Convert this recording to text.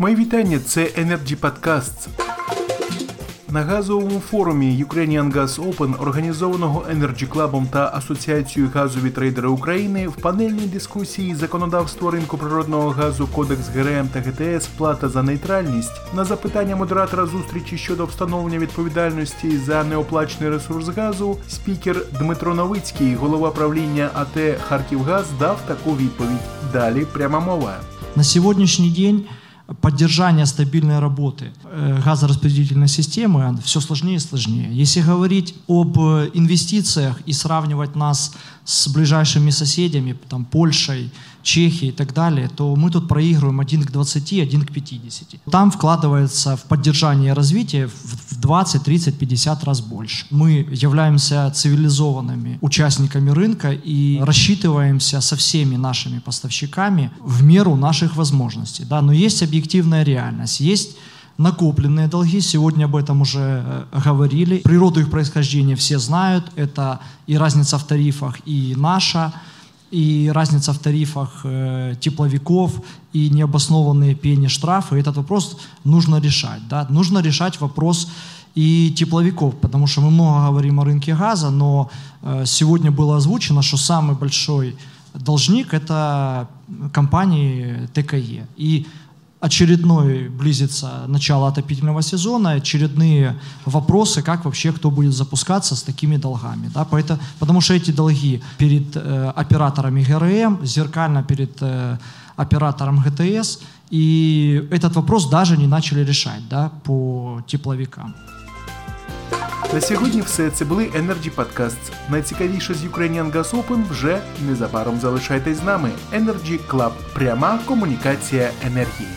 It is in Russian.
Мої вітання, це Energy Podcasts. На газовому форумі Ukrainian Gas Open, організованого Energy Club та Асоціацією газові трейдери України, в панельній дискусії законодавство ринку природного газу, Кодекс ГРМ та ГТС, плата за нейтральність на запитання модератора зустрічі щодо встановлення відповідальності за неоплачений ресурс газу, спікер Дмитро Новицький, голова правління АТ Харківгаз, дав таку відповідь. Далі пряма мова. На сегодняшний день поддержание стабильной работы э, газораспределительной системы все сложнее и сложнее. Если говорить об э, инвестициях и сравнивать нас с ближайшими соседями, там, Польшей, Чехией и так далее, то мы тут проигрываем 1 к 20, 1 к 50. Там вкладывается в поддержание развития в 20, 30, 50 раз больше. Мы являемся цивилизованными участниками рынка и рассчитываемся со всеми нашими поставщиками в меру наших возможностей. Да? Но есть объективная реальность, есть накопленные долги, сегодня об этом уже э, говорили. Природу их происхождения все знают, это и разница в тарифах, и наша, и разница в тарифах э, тепловиков, и необоснованные пени штрафы. Этот вопрос нужно решать. Да? Нужно решать вопрос и тепловиков, потому что мы много говорим о рынке газа, но э, сегодня было озвучено, что самый большой должник – это компании ТКЕ. И очередной близится начало отопительного сезона, очередные вопросы, как вообще кто будет запускаться с такими долгами. Да? Поэтому, потому что эти долги перед э, операторами ГРМ, зеркально перед э, оператором ГТС, и этот вопрос даже не начали решать да, по тепловикам. На сьогодні все. Це були Energy Podcasts. Найцікавіше з Ukrainian Gas Open вже незабаром залишайтесь з нами. Energy Club. Пряма комунікація енергії.